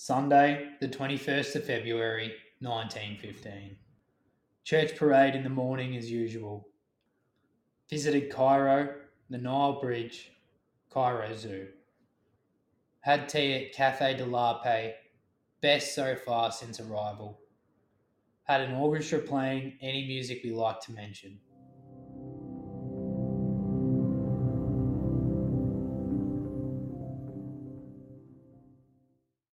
Sunday, the 21st of February, 1915. Church parade in the morning as usual. Visited Cairo, the Nile Bridge, Cairo Zoo. Had tea at Cafe de la Paix, best so far since arrival. Had an orchestra playing any music we like to mention.